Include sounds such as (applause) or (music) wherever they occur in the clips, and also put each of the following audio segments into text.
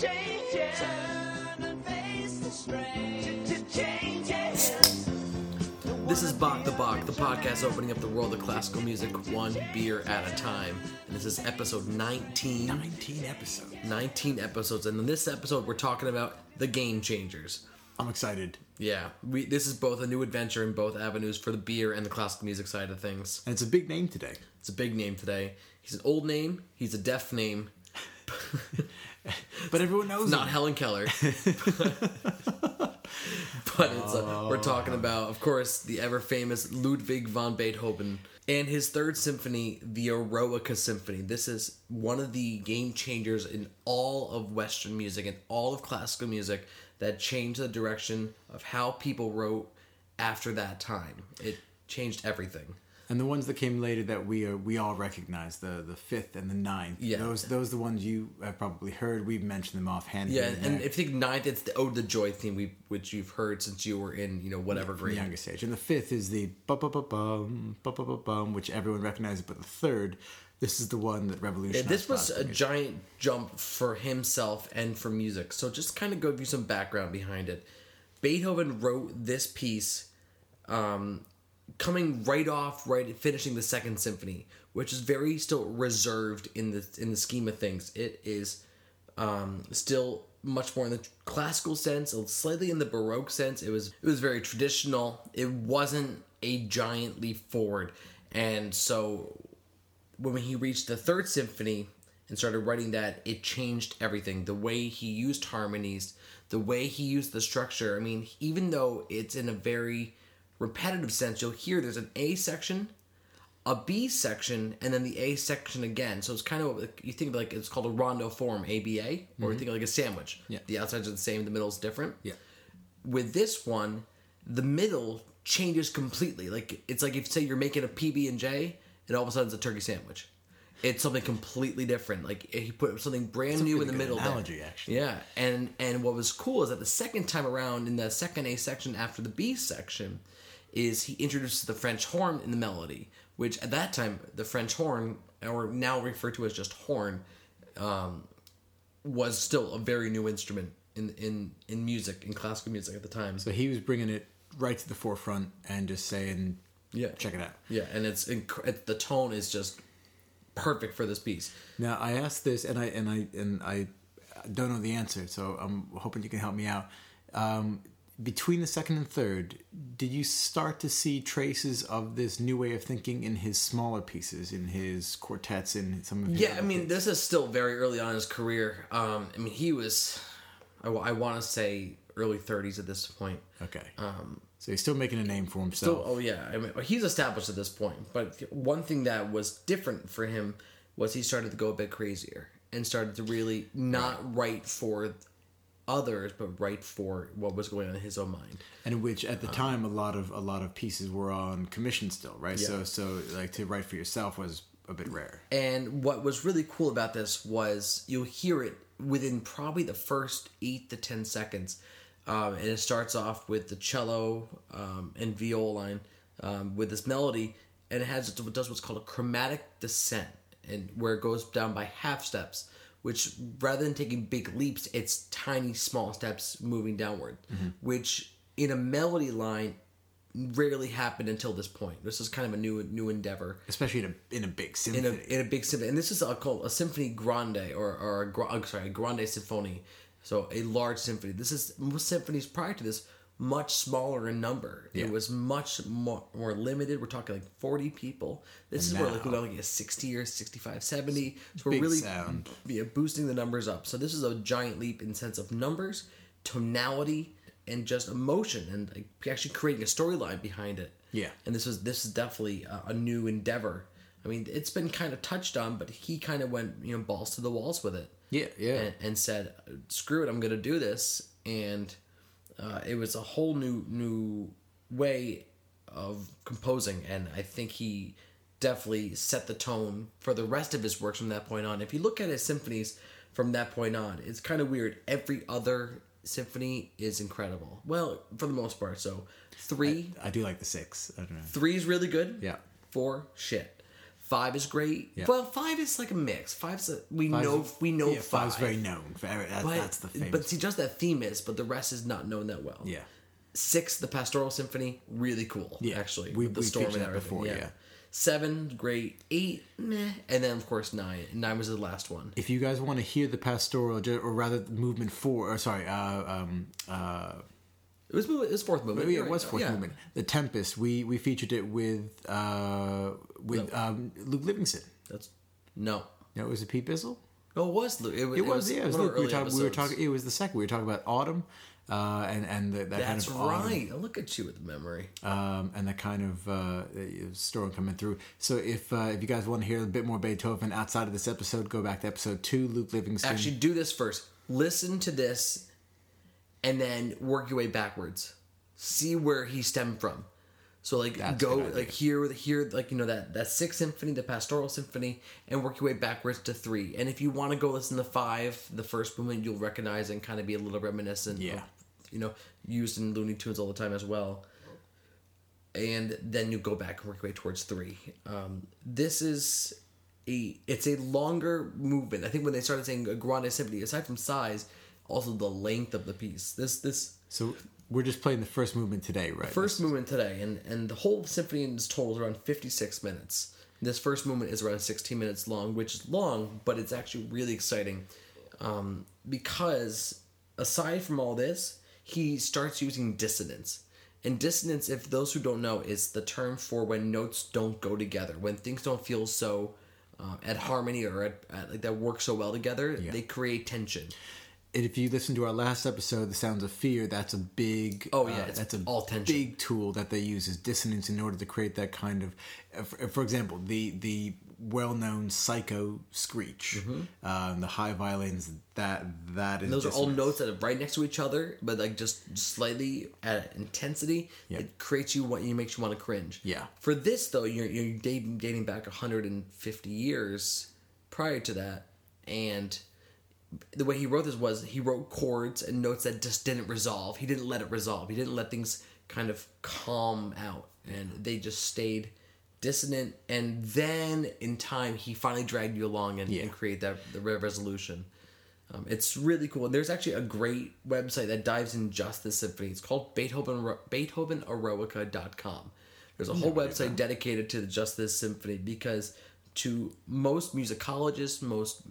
changes. Turn and face the strange changes. This is Bach the Bach, the podcast opening up the world of classical music one beer at a time. And this is episode 19. 19 episodes. 19 episodes. And in this episode, we're talking about the game changers. I'm excited. Yeah, we, this is both a new adventure in both avenues for the beer and the classical music side of things. And it's a big name today. It's a big name today. He's an old name, he's a deaf name, (laughs) (laughs) But everyone knows not him. Helen Keller. (laughs) but it's uh, we're talking about, of course, the ever famous Ludwig van Beethoven and his third symphony, the Eroica Symphony. This is one of the game changers in all of Western music and all of classical music that changed the direction of how people wrote after that time. It changed everything and the ones that came later that we are we all recognize the the fifth and the ninth. Yeah, those those are the ones you have probably heard. We've mentioned them offhand. Yeah, and if you think ninth, it's the oh, Ode to Joy theme, we which you've heard since you were in you know whatever yeah, grade, youngest age. And the fifth is the bum bum bum bum bum which everyone recognizes. But the third, this is the one that revolutionized. Yeah, this was a music. giant jump for himself and for music. So just kind of go give you some background behind it. Beethoven wrote this piece. Um, coming right off, right finishing the second symphony, which is very still reserved in the in the scheme of things. It is um, still much more in the classical sense, slightly in the baroque sense. It was it was very traditional. It wasn't a giant leap forward, and so when he reached the third symphony and started writing that, it changed everything. The way he used harmonies, the way he used the structure. I mean, even though it's in a very repetitive sense, you'll hear there's an A section, a B section, and then the A section again. So it's kind of what you think of like it's called a rondo form, ABA, or you mm-hmm. think of like a sandwich. Yeah. The outsides are the same, the middle's different Yeah. with this one, the middle changes completely. Like it's like if say you're making a PB and J, and all of a sudden it's a turkey sandwich. It's something completely different. Like he put something brand new in the middle. there. analogy, actually. Yeah, and and what was cool is that the second time around in the second A section after the B section, is he introduces the French horn in the melody, which at that time the French horn, or now referred to as just horn, um, was still a very new instrument in in in music in classical music at the time. So he was bringing it right to the forefront and just saying, Yeah. check it out." Yeah, and it's inc- the tone is just perfect for this piece. Now I asked this, and I and I and I don't know the answer, so I'm hoping you can help me out. Um, between the second and third, did you start to see traces of this new way of thinking in his smaller pieces, in his quartets, in some of his Yeah, I mean, this is still very early on in his career. Um, I mean, he was, I, want to say early 30s at this point. okay. Um, so he's still making a name for himself. Still, oh yeah, I mean, he's established at this point. But one thing that was different for him was he started to go a bit crazier and started to really not write for others, but write for what was going on in his own mind. and which at the time a lot of a lot of pieces were on commission still, right? Yeah. So so like to write for yourself was a bit rare. And what was really cool about this was you'll hear it within probably the first eight to ten seconds. Um, and it starts off with the cello um, and viola line um, with this melody, and it has it does what's called a chromatic descent, and where it goes down by half steps. Which rather than taking big leaps, it's tiny small steps moving downward. Mm-hmm. Which in a melody line rarely happened until this point. This is kind of a new new endeavor Especially in a in a big in symphony. a in a big symphony, and this is a, called a symphony grande or or a, sorry, a grande symphony. So a large symphony. This is most symphonies prior to this much smaller in number. Yeah. It was much more, more limited. We're talking like 40 people. This And is where like we're like a 60 or 65, 70. So we're Big really sound. yeah, boosting the numbers up. So this is a giant leap in sense of numbers, tonality, and just emotion, and like, actually creating a storyline behind it. Yeah. And this was this is definitely a, a new endeavor. I mean, it's been kind of touched on, but he kind of went you know balls to the walls with it yeah, yeah. and, and said, "Screw it, I'm going to do this." And uh, it was a whole new new way of composing, and I think he definitely set the tone for the rest of his works from that point on. If you look at his symphonies from that point on, it's kind of weird. Every other symphony is incredible. Well, for the most part. So three, I do like the six. I don't know. three is really good. Yeah. Four, shit. Five is great. Yeah. Well, five is like a mix. Five's a, we Five's- know we know yeah, five. five's very known. Very, that, but, that's the famous. but see, just that theme is, but the rest is not known that well. yeah. Six, the Pastoral Symphony, really cool. Yeah. actually, We- the we storm and that everything. before, yeah. yeah. Seven, great. Eight, meh. And then of course nine. Nine was the last one. If you guys want to hear the pastoral, or rather, movement four, or sorry, uh, um, uh, It was it was fourth movement. Maybe it was fourth Yeah. movement. The Tempest. We we featured it with uh, with um, Luke Livingston. That's no. No, it was it Pete Bizzle? No, it was. Lu- It was. It was, yeah. It was Luke. We were, talking, we were talking. It was the second. We were talking about autumn, uh, and and the, that That's kind of right. Look at you with the memory. um, and that kind of uh, story coming through. So if uh, if you guys want to hear a bit more Beethoven outside of this episode, go back to episode two. Luke Livingston. Actually, do this first. Listen to this, and then work your way backwards. See where he stemmed from. So like That's go like here here like you know that that sixth symphony, the pastoral symphony, and work your way backwards to three. And if you want to go listen to five, the first movement, you'll recognize and kind of be a little reminiscent. Yeah. Of, you know, used in Looney Tunes all the time as well. And then you go back and work your way towards three. Um, this is a it's a longer movement. I think when they started saying a grande symphony, aside from size, also the length of the piece. This this So we're just playing the first movement today, right? first movement today, and and the whole symphony in total is around fifty six minutes. This first movement is around sixteen minutes long, which is long, but it's actually really exciting, um, because aside from all this, he starts using dissonance. And dissonance, if those who don't know, is the term for when notes don't go together, when things don't feel so uh, at harmony or at, at like that work so well together, they create tension. And if you listen to our last episode, "The Sounds of Fear," that's a big. Oh, yeah, uh, that's a all tension. big tool that they use is dissonance in order to create that kind of. uh, For, for example, the the well-known psycho screech, um, the high violins. That that is. Mm-hmm. Those are all notes that are right next to each other, but like just slightly at intensity. Yeah. It creates you what you makes you want to cringe. Yeah. For this though, you're you're dating dating back 150 years prior to that, and the way he wrote this was he wrote chords and notes that just didn't resolve. He didn't let it resolve. He didn't let things kind of calm out, and they just stayed dissonant. And then in time, he finally dragged you along and, Yeah. and create that the resolution. Um, it's really cool. And there's actually a great website that dives in just this symphony. It's called Beethoven BeethovenEroica.com. There's a whole website dedicated to just this symphony because to most musicologists, most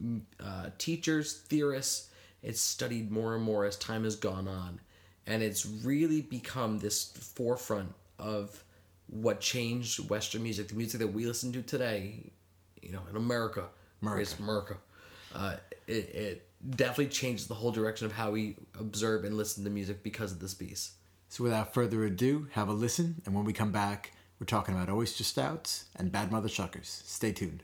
uh, teachers, theorists, it's studied more and more as time has gone on, and it's really become this forefront of what changed Western music, the music that we listen to today. You know, in America, America. America. Uh, it, it definitely changes the whole direction of how we observe and listen to music because of this piece. So without further ado, have a listen, and when we come back, we're talking about oyster stouts and bad mother shuckers. Stay tuned.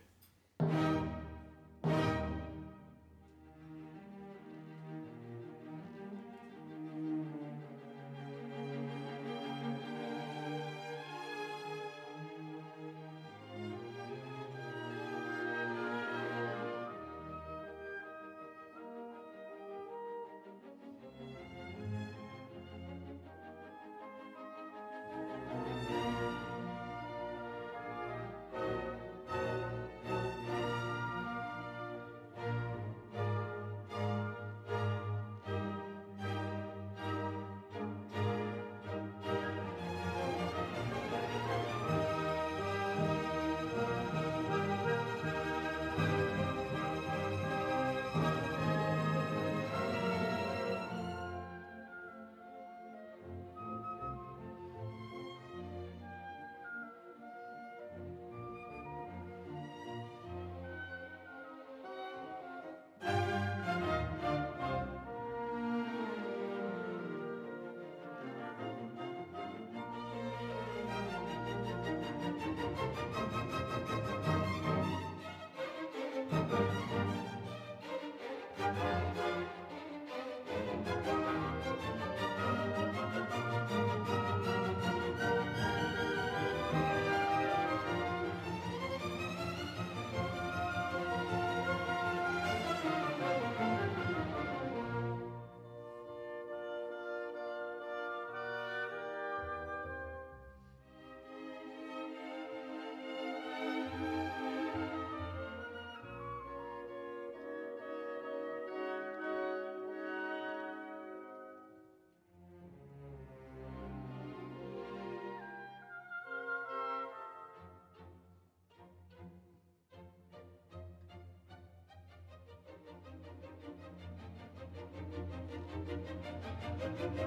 Thank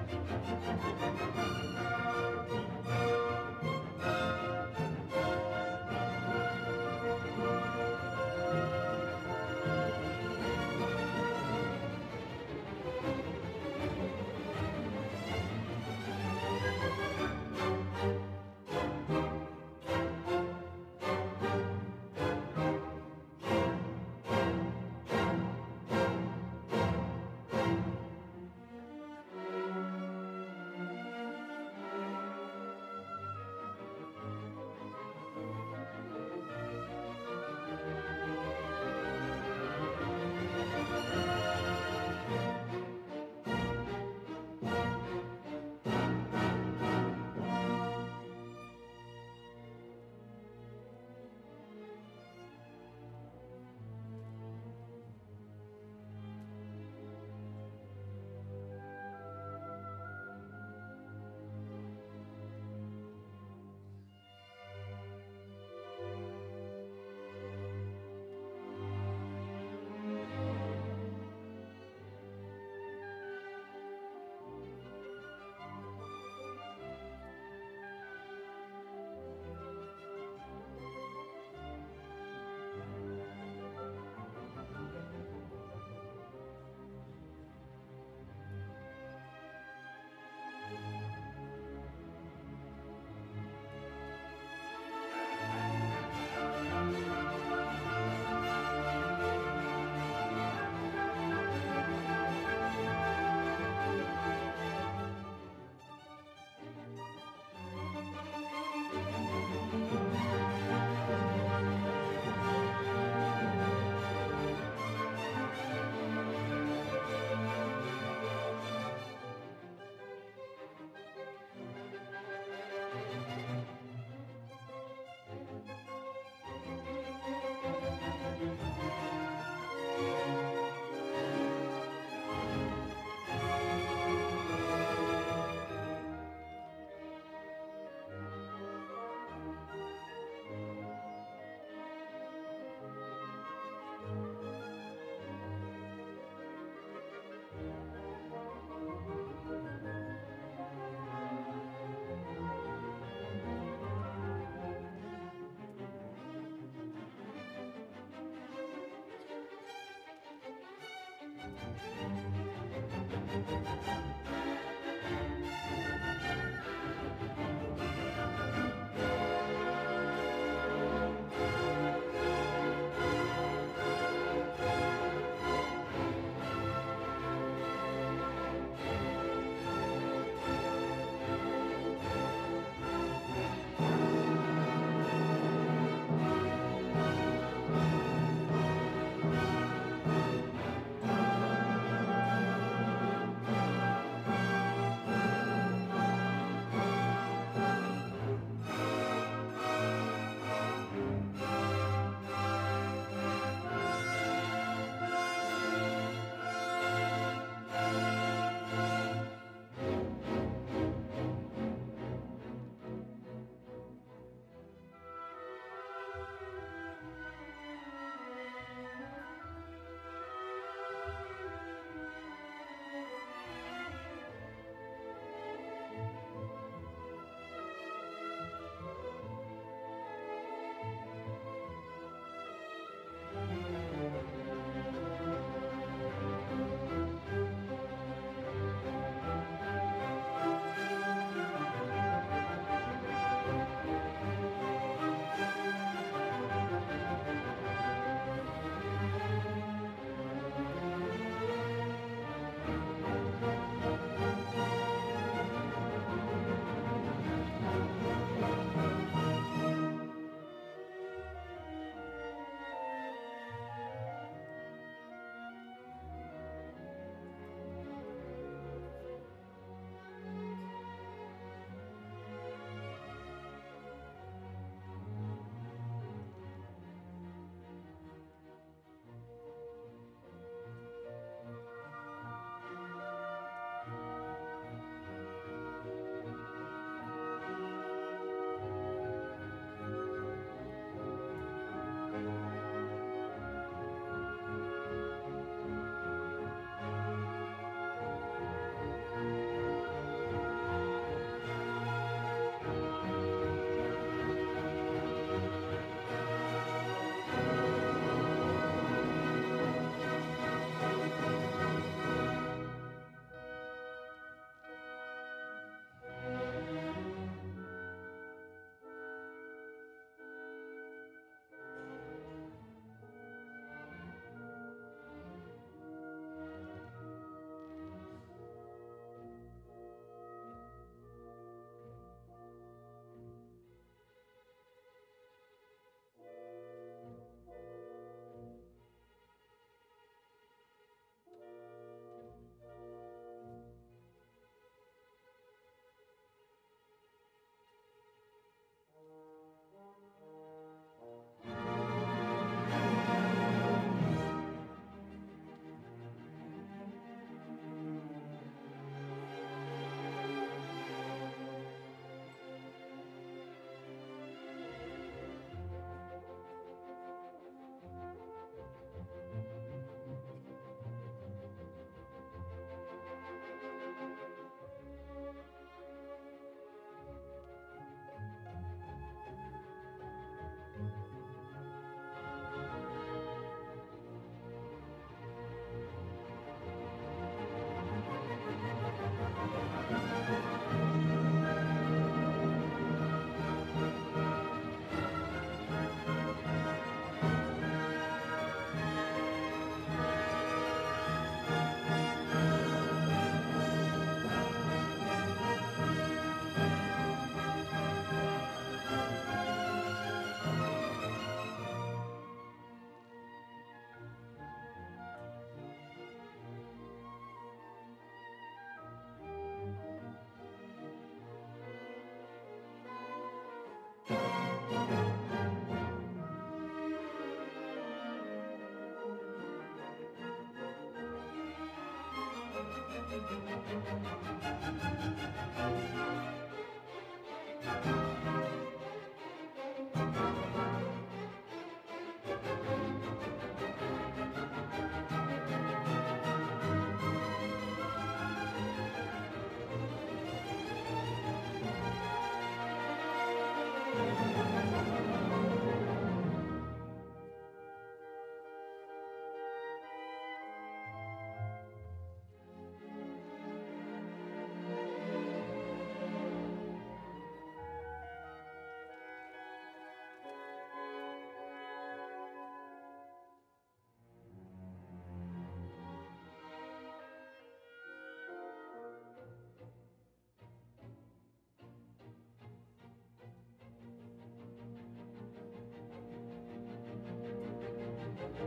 you.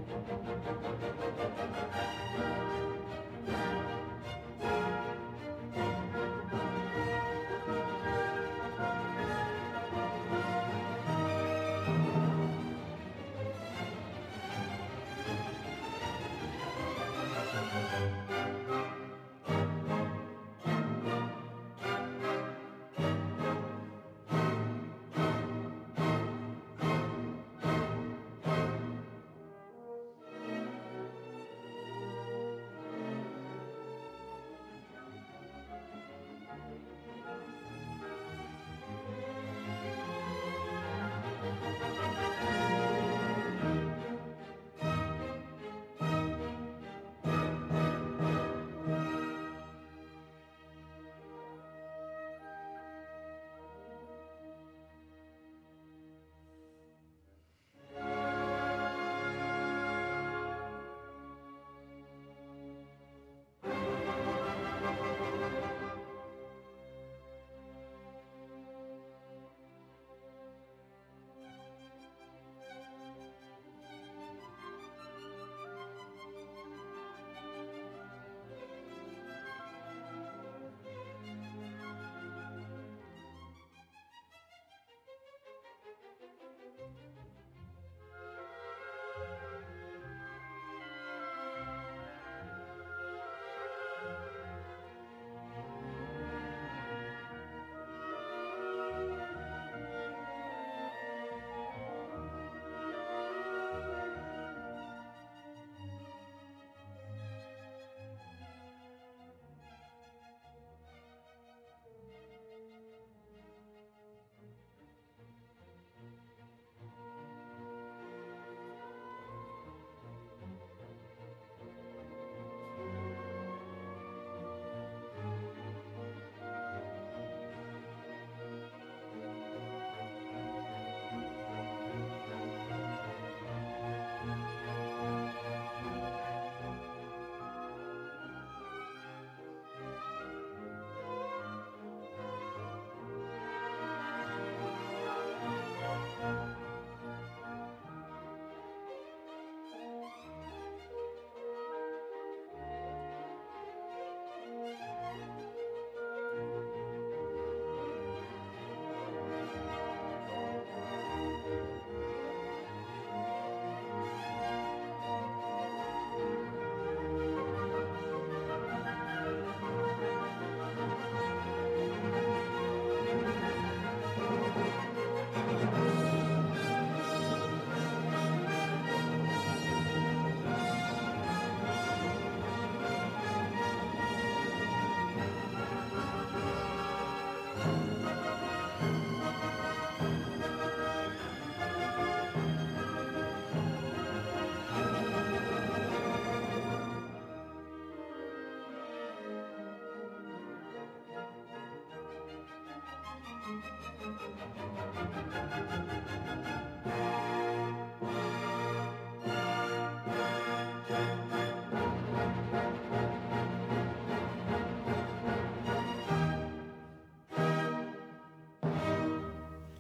Thank you.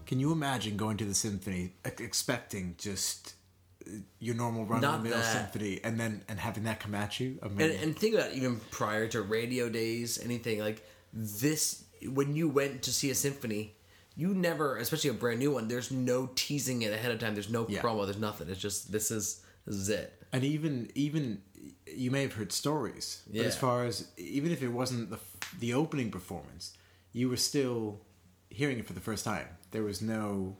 Can you imagine going to the symphony expecting just uh, your normal run of the mill symphony and then and having that come at you? I mean, And, and think about it, even prior to radio days, anything like this. When you went to see a symphony, you never, especially a brand new one. There's no teasing it ahead of time. There's no Yeah. promo. There's nothing. It's just this is this is it. and even even you may have heard stories, but as far as even if it wasn't the the opening performance, you were still hearing it for the first time. There was no,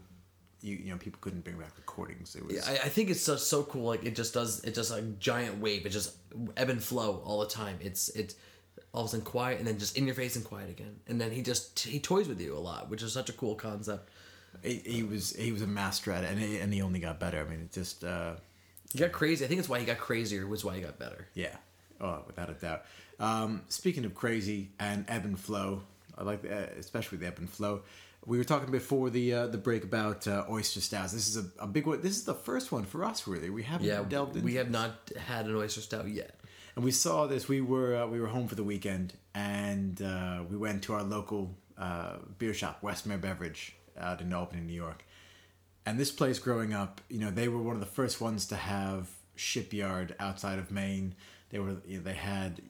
you you know, people couldn't bring back recordings. It was Yeah, I, I think it's just so cool. Like it just does. It just like giant wave. It just ebb and flow all the time. It's it's all of a sudden quiet and then just in your face and quiet again. And then he just he toys with you a lot, which is such a cool concept. he, he was he was a master at it, and he, and he only got better. I mean, it just uh, He got crazy. I think it's why he got crazier. Was why he got better. yeah, oh, without a doubt. Um, speaking of crazy and ebb and flow, I like the, uh, especially the ebb and flow. We were talking before the uh, the break about uh, oyster stouts. This is a, a big one. This is the first one for us, really. We haven't Yeah, delved into we have not had an oyster stout yet. And we saw this. We were uh, we were home for the weekend, and uh, we went to our local uh, beer shop, Westmere Beverage, out in Albany, New York. And this place, growing up, you know, they were one of the first ones to have shipyard outside of Maine. They were you know, they had.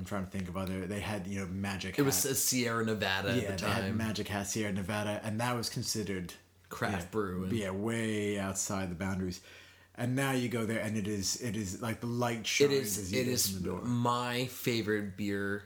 I'm trying to think of other. They had you know Magic. It was Sierra Nevada yeah, at the time. they had. Magic Hat Sierra Nevada, and that was considered Craft yeah, brew and- Yeah, way outside the boundaries. And now you go there, and it is it is like the light It shines is. as you It is the door. my favorite beer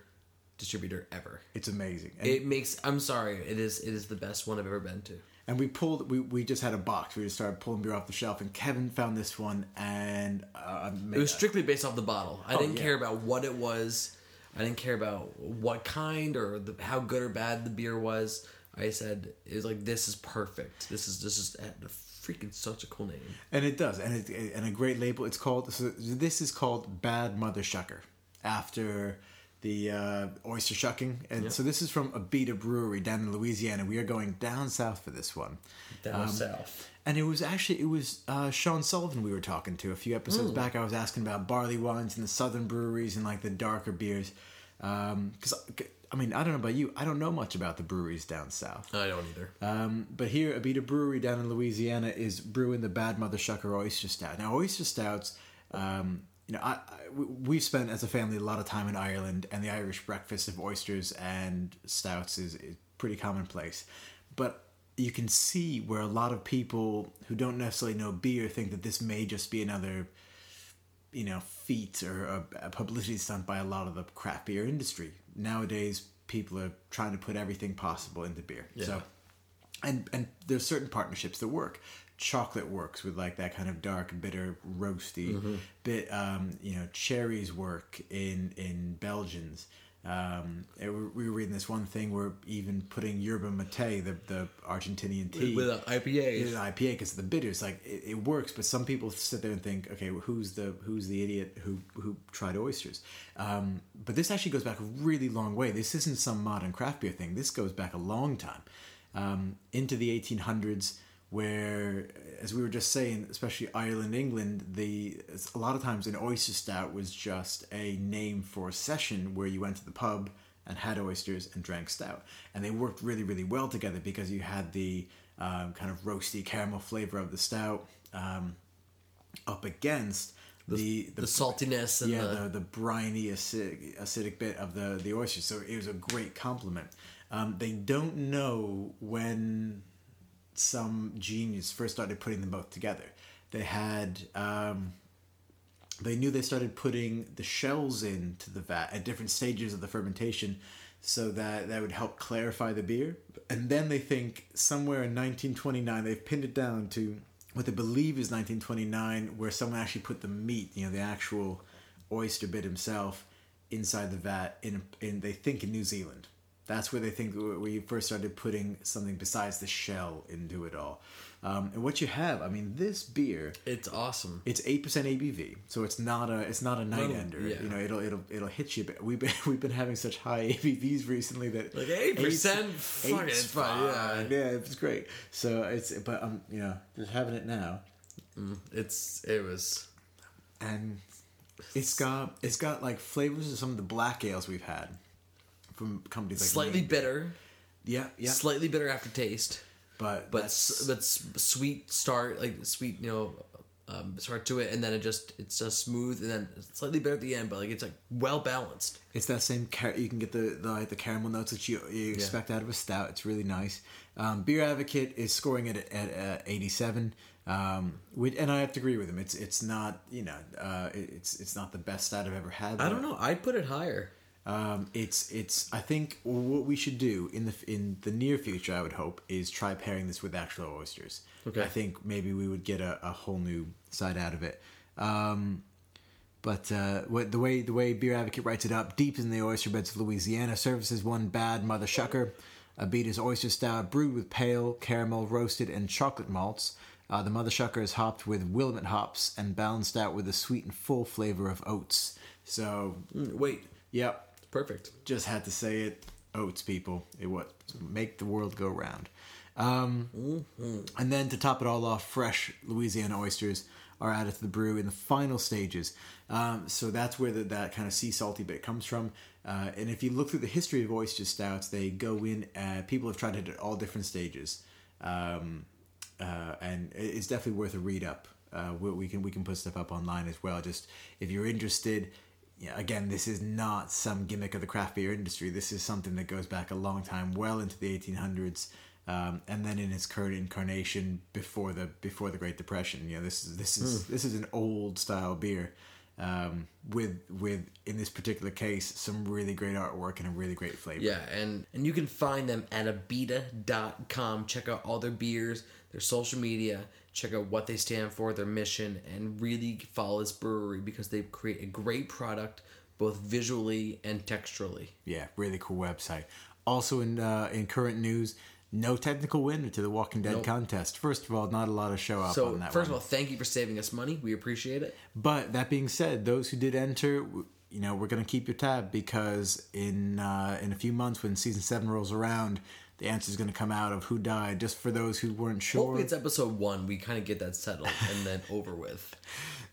distributor ever. It's amazing. And, It makes. I'm sorry. It is. It is the best one I've ever been to. and we pulled. We, we just had a box. We just started pulling beer off the shelf, and Kevin found this one, and uh, It was strictly based off the bottle. I didn't Oh, yeah. care about what it was. I didn't care about what kind or the, how good or bad the beer was. I said it was like this is perfect. This is this is freaking such a cool name. and it does, and it and a great label. It's called. So this is called Bad Mother Shucker, after the uh, oyster shucking, and so this is from Abita Brewery down in Louisiana. We are going down south for this one. Down south. And it was actually it was uh, Sean Sullivan we were talking to a few episodes back. I was asking about barley wines and the southern breweries and like the darker beers. Because I mean I don't know about you, I don't know much about the breweries down south. I don't either. Um, but here, Abita Brewery down in Louisiana is brewing the Bad Mother Shucker Oyster Stout. Now, oyster stouts, um, you know, I, I, we- we've spent as a family a lot of time in Ireland, and the Irish breakfast of oysters and stouts is, is pretty commonplace. But you can see where a lot of people who don't necessarily know beer think that this may just be another you know feat or a, a publicity stunt by a lot of the craft beer industry. Nowadays, people are trying to put everything possible into beer. So, and and there's certain partnerships that work. Chocolate works with like that kind of dark, bitter, roasty bit. Um, you know, cherries work in in Belgians. Um, it- we were reading this one thing where even putting yerba mate, the the Argentinian tea, With an IPA. in an IPA because the bitters like it, it works, but some people sit there and think, okay, well, who's the who's the idiot who who tried oysters? Um, but this actually goes back a really long way. This isn't some modern craft beer thing. This goes back a long time um, into the 1800s, where, as we were just saying, especially Ireland, England, the a lot of times an oyster stout was just a name for a session where you went to the pub and had oysters and drank stout, and they worked really, really well together because you had the um, kind of roasty caramel flavor of the stout um, up against the the saltiness and yeah, the, the, the briny acidic, acidic bit of the the oyster. So it was a great compliment. Um, they don't know when some genius first started putting them both together. They had um, they knew they started putting the shells into the vat at different stages of the fermentation so that that would help clarify the beer and then they think somewhere in 1929 they've pinned it down to what they believe is 1929 where someone actually put the meat you know the actual oyster bit himself inside the vat in, in they think in new zealand that's where they think we first started putting something besides the shell into it all um, and what you have i mean this beer it's awesome. it's eight percent ABV, so it's not a it's not a night Well, ender. yeah. You know, it'll it'll it'll hit you. But we've been (laughs) we've been having such high ABVs recently that Like 8%? eight's- Fuck it, fine, yeah. yeah, it's great. So it's but um you know just having it now, It's it was and it's got it's got like flavors of some of the black ales we've had from companies like slightly bitter, yeah yeah slightly bitter aftertaste, but but s- but s- sweet start like sweet you know um, start to it, and then it just it's just smooth, and then slightly bitter at the end, but like it's like well balanced. It's that same car- you can get the, the like the caramel notes that you, you expect out of a stout. It's really nice. Um, Beer Advocate is scoring it at, at uh, 87. Um, which, and I have to agree with him. It's it's not you know uh, it- it's it's not the best stout I've ever had. I don't know. I'd put it higher. Um, it's it's. I think what we should do in the in the near future, I would hope, is try pairing this with actual oysters. Okay. I think maybe we would get a, a whole new side out of it. Um, but uh, what, the way the way Beer Advocate writes it up, deep in the oyster beds of Louisiana, services one bad mother shucker, Abita's oyster stout brewed with pale, caramel, roasted, and chocolate malts. Uh, the mother shucker is hopped with Willamette hops and balanced out with a sweet and full flavor of oats. So, Mm, Wait, yep, perfect. just had to say it. Oats, people. It what make the world go round. Um, And then to top it all off, fresh Louisiana oysters are added to the brew in the final stages. Um, so that's where the, that kind of sea salty bit comes from. Uh, and if you look through the history of oyster stouts, they go in. Uh, people have tried it at all different stages, um, uh, and it's definitely worth a read up. Uh, we, we can we can put stuff up online as well. Just if you're interested. Yeah, again, this is not some gimmick of the craft beer industry. This is something that goes back a long time, well into the 1800s, um, and then in its current incarnation before the before the Great Depression. You know, this is this is this is an old style beer um, with with in this particular case some really great artwork and a really great flavor. Yeah, and and you can find them at abita.com. Check out all their beers, their social media, check out what they stand for, their mission, and really follow this brewery because they create a great product both visually and texturally. Yeah, really cool website. Also in uh, in current news, no technical winner to the Walking Dead Nope. contest. First of all, not a lot of show up So on that. first one. of all, thank you for saving us money. We appreciate it. But that being said, those who did enter, you know, we're gonna keep your tab because in uh, in a few months when season seven rolls around, the answer is gonna come out of who died. Just for those who weren't sure. Hopefully, it's episode one. We kind of get that settled (laughs) and then over with.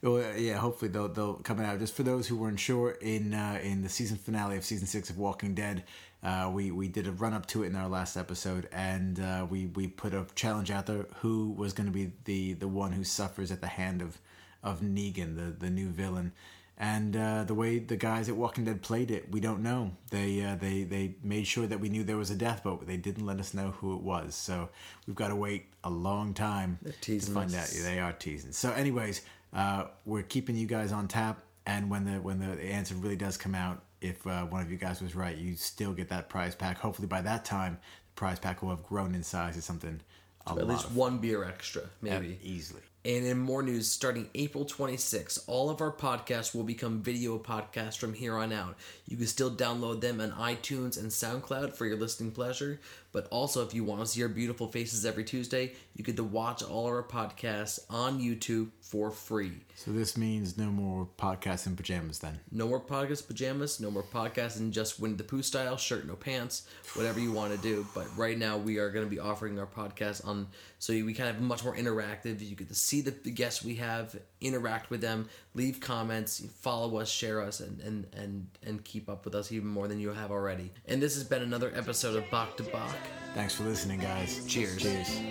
Well, yeah, hopefully they'll they'll come out. Just for those who weren't sure, in uh, in the season finale of season six of Walking Dead, uh, we we did a run up to it in our last episode, and uh, we we put a challenge out there: who was going to be the the one who suffers at the hand of of Negan, the the new villain. And uh, the way the guys at Walking Dead played it, we don't know. They uh, they they made sure that we knew there was a death, but they didn't let us know who it was. So we've got to wait a long time to find us. out. They are teasing. So, anyways, uh, we're keeping you guys on tap, and when the when the answer really does come out, if uh, one of you guys was right, you still get that prize pack. Hopefully, by that time, the prize pack will have grown in size to something a At least of one beer extra, maybe. easily. And in more news, starting April 26th, all of our podcasts will become video podcasts from here on out. You can still download them on iTunes and SoundCloud for your listening pleasure. But also, if you want to see our beautiful faces every Tuesday, you get to watch all of our podcasts on YouTube for free. So this means no more podcasts in pajamas then. No more podcast pajamas, no more podcasts in just Winnie the Pooh style, shirt, no pants, whatever you want to do. But right now, we are going to be offering our podcast on, so we kind of much more interactive. You get to see the, the guests we have, interact with them, leave comments, follow us, share us, and, and, and, and keep up with us even more than you have already. And this has been another episode of Bach to Bach. Thanks for listening, guys. Cheers. Cheers.